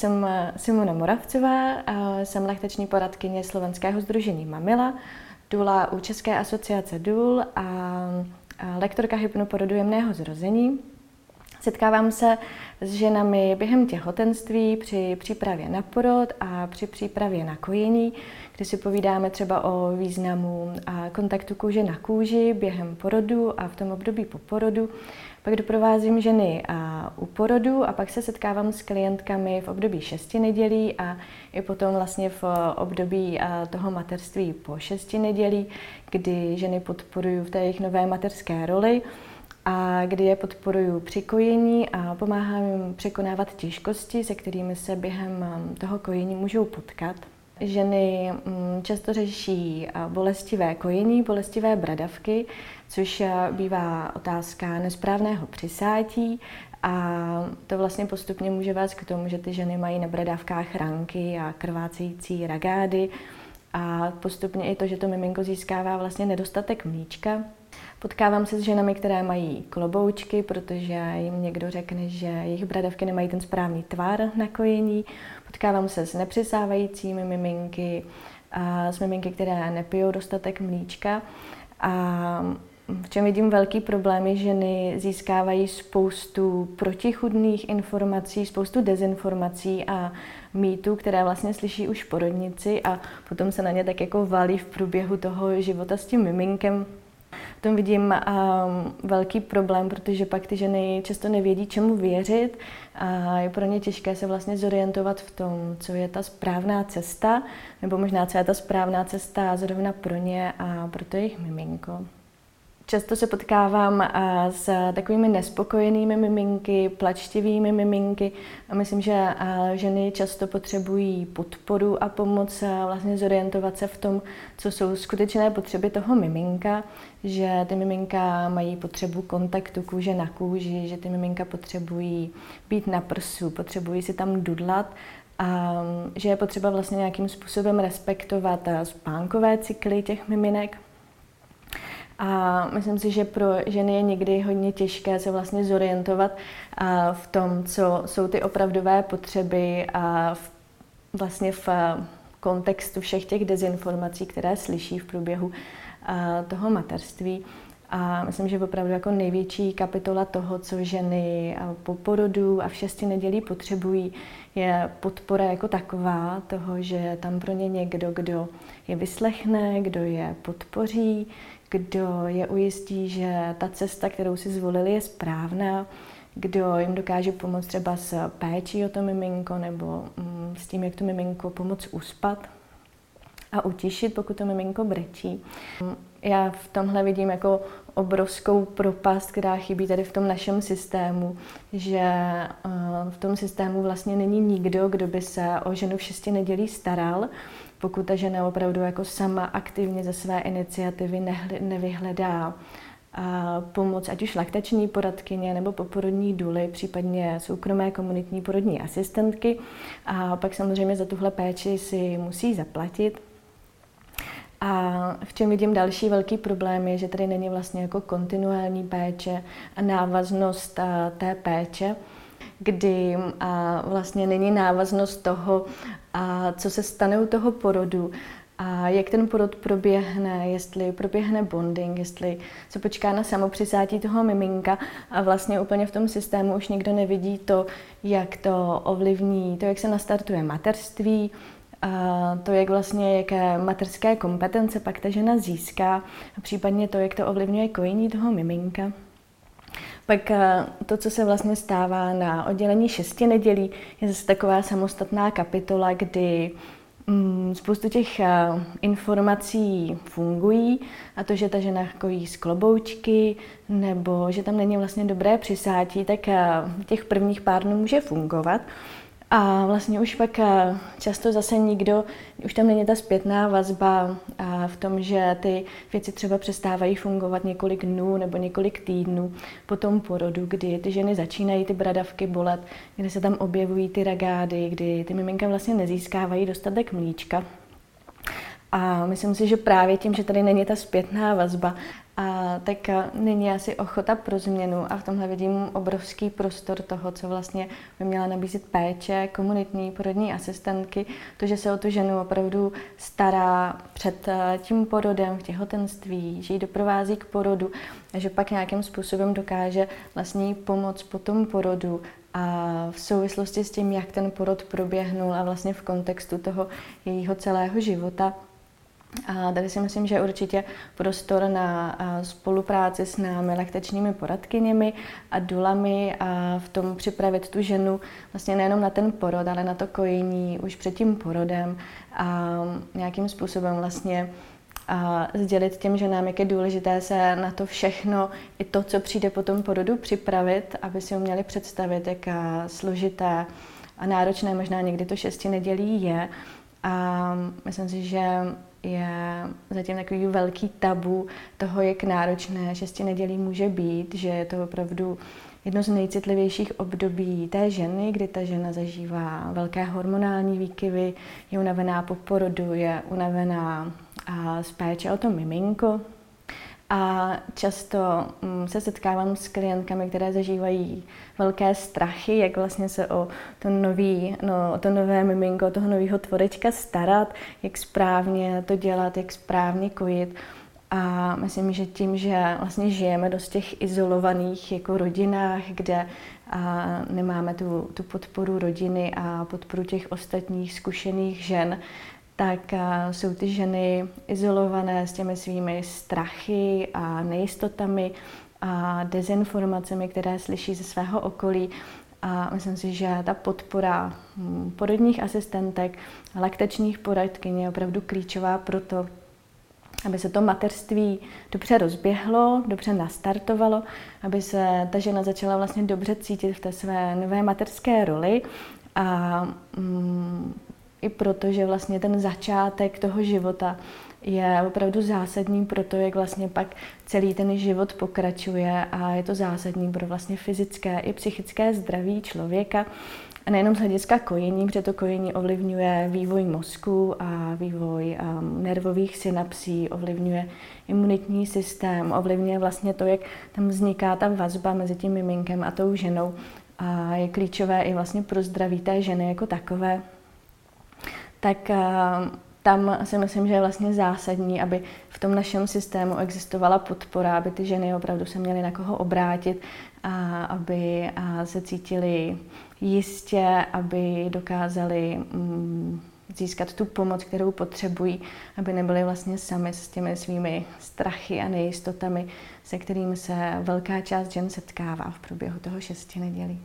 Jsem Simona Moravcová, jsem laktační poradkyně Slovenského združení Mamila, důla u České asociace důl a lektorka hypnoporodu jemného zrození. Setkávám se s ženami během těhotenství, při přípravě na porod a při přípravě na kojení, kdy si povídáme třeba o významu kontaktu kůže na kůži během porodu a v tom období po porodu. Pak doprovázím ženy a u porodu a pak se setkávám s klientkami v období šesti nedělí a i potom vlastně v období toho materství po šesti nedělí, kdy ženy podporuju v té jejich nové materské roli a kdy je podporuju při kojení a pomáhám jim překonávat těžkosti, se kterými se během toho kojení můžou potkat. Ženy um, často řeší uh, bolestivé kojení, bolestivé bradavky, což uh, bývá otázka nesprávného přisátí. A to vlastně postupně může vést k tomu, že ty ženy mají na bradavkách ranky a krvácející ragády. A postupně i to, že to miminko získává vlastně nedostatek mlíčka, Potkávám se s ženami, které mají kloboučky, protože jim někdo řekne, že jejich bradavky nemají ten správný tvar na kojení. Potkávám se s nepřisávajícími miminky, a s miminky, které nepijou dostatek mlíčka. A v čem vidím velký problém je, že ženy získávají spoustu protichudných informací, spoustu dezinformací a mýtů, které vlastně slyší už porodnici a potom se na ně tak jako valí v průběhu toho života s tím miminkem, v tom vidím um, velký problém, protože pak ty ženy často nevědí, čemu věřit a je pro ně těžké se vlastně zorientovat v tom, co je ta správná cesta, nebo možná co je ta správná cesta zrovna pro ně a pro to jejich miminko. Často se potkávám s takovými nespokojenými miminky, plačtivými miminky a myslím, že ženy často potřebují podporu a pomoc vlastně zorientovat se v tom, co jsou skutečné potřeby toho miminka, že ty miminka mají potřebu kontaktu kůže na kůži, že ty miminka potřebují být na prsu, potřebují si tam dudlat a že je potřeba vlastně nějakým způsobem respektovat spánkové cykly těch miminek. A myslím si, že pro ženy je někdy hodně těžké se vlastně zorientovat v tom, co jsou ty opravdové potřeby a v, vlastně v kontextu všech těch dezinformací, které slyší v průběhu toho materství. A myslím, že opravdu jako největší kapitola toho, co ženy po porodu a v šesti nedělí potřebují, je podpora jako taková toho, že tam pro ně někdo, kdo je vyslechne, kdo je podpoří, kdo je ujistí, že ta cesta, kterou si zvolili, je správná, kdo jim dokáže pomoct třeba s péčí o to miminko nebo mm, s tím, jak to miminko pomoct uspat a utišit, pokud to miminko brečí. Já v tomhle vidím jako obrovskou propast, která chybí tady v tom našem systému, že eh, v tom systému vlastně není nikdo, kdo by se o ženu v šesti nedělí staral, pokud ta žena opravdu jako sama aktivně ze své iniciativy nevyhledá a pomoc, ať už laktační poradkyně nebo poporodní důly, případně soukromé komunitní porodní asistentky. A pak samozřejmě za tuhle péči si musí zaplatit. A v čem vidím další velký problém je, že tady není vlastně jako kontinuální péče a návaznost té péče, kdy vlastně není návaznost toho, co se stane u toho porodu, a jak ten porod proběhne, jestli proběhne bonding, jestli se počká na samopřisátí toho miminka a vlastně úplně v tom systému už nikdo nevidí to, jak to ovlivní, to, jak se nastartuje materství, a to, jak vlastně, jaké materské kompetence pak ta žena získá a případně to, jak to ovlivňuje kojení toho miminka. Pak eh, to, co se vlastně stává na oddělení šesti nedělí, je zase taková samostatná kapitola, kdy mm, spoustu těch eh, informací fungují a to, že ta žena kojí z kloboučky nebo že tam není vlastně dobré přisátí, tak eh, těch prvních pár dnů může fungovat. A vlastně už pak eh, často zase nikdo, už tam není ta zpětná vazba a v tom, že ty věci třeba přestávají fungovat několik dnů nebo několik týdnů po tom porodu, kdy ty ženy začínají ty bradavky bolet, kdy se tam objevují ty ragády, kdy ty miminka vlastně nezískávají dostatek mlíčka. A myslím si, že právě tím, že tady není ta zpětná vazba, a tak není asi ochota pro změnu a v tomhle vidím obrovský prostor toho, co vlastně by měla nabízet péče, komunitní porodní asistentky, to, že se o tu ženu opravdu stará před eh, tím porodem v těhotenství, že ji doprovází k porodu a že pak nějakým způsobem dokáže vlastně pomoct po tom porodu a v souvislosti s tím, jak ten porod proběhnul a vlastně v kontextu toho jejího celého života, a tady si myslím, že je určitě prostor na spolupráci s námi laktačními poradkyněmi a dulami a v tom připravit tu ženu vlastně nejenom na ten porod, ale na to kojení už před tím porodem a nějakým způsobem vlastně a sdělit těm ženám, jak je důležité se na to všechno, i to, co přijde po tom porodu, připravit, aby si uměli představit, jak složité a náročné možná někdy to šesti nedělí je. A myslím si, že je zatím takový velký tabu toho, jak náročné šesti nedělí může být, že je to opravdu jedno z nejcitlivějších období té ženy, kdy ta žena zažívá velké hormonální výkyvy, je unavená po porodu, je unavená z péče o to miminko, a často mm, se setkávám s klientkami, které zažívají velké strachy, jak vlastně se o to, nový, no, o to nové miminko, o toho nového tvorečka starat, jak správně to dělat, jak správně kojit. A myslím, že tím, že vlastně žijeme dost těch izolovaných jako rodinách, kde a nemáme tu, tu podporu rodiny a podporu těch ostatních zkušených žen, tak jsou ty ženy izolované s těmi svými strachy a nejistotami a dezinformacemi, které slyší ze svého okolí. A myslím si, že ta podpora hm, porodních asistentek laktačních poradkyň je opravdu klíčová pro to, aby se to mateřství dobře rozběhlo, dobře nastartovalo, aby se ta žena začala vlastně dobře cítit v té své nové materské roli a mm, i proto, že vlastně ten začátek toho života je opravdu zásadní pro to, jak vlastně pak celý ten život pokračuje a je to zásadní pro vlastně fyzické i psychické zdraví člověka. A nejenom z hlediska kojení, protože to kojení ovlivňuje vývoj mozku a vývoj um, nervových synapsí, ovlivňuje imunitní systém, ovlivňuje vlastně to, jak tam vzniká ta vazba mezi tím miminkem a tou ženou. A je klíčové i vlastně pro zdraví té ženy jako takové tak eh, tam si myslím, že je vlastně zásadní, aby v tom našem systému existovala podpora, aby ty ženy opravdu se měly na koho obrátit a aby se cítili jistě, aby dokázali mm, získat tu pomoc, kterou potřebují, aby nebyli vlastně sami s těmi svými strachy a nejistotami, se kterými se velká část žen setkává v průběhu toho šesti nedělí.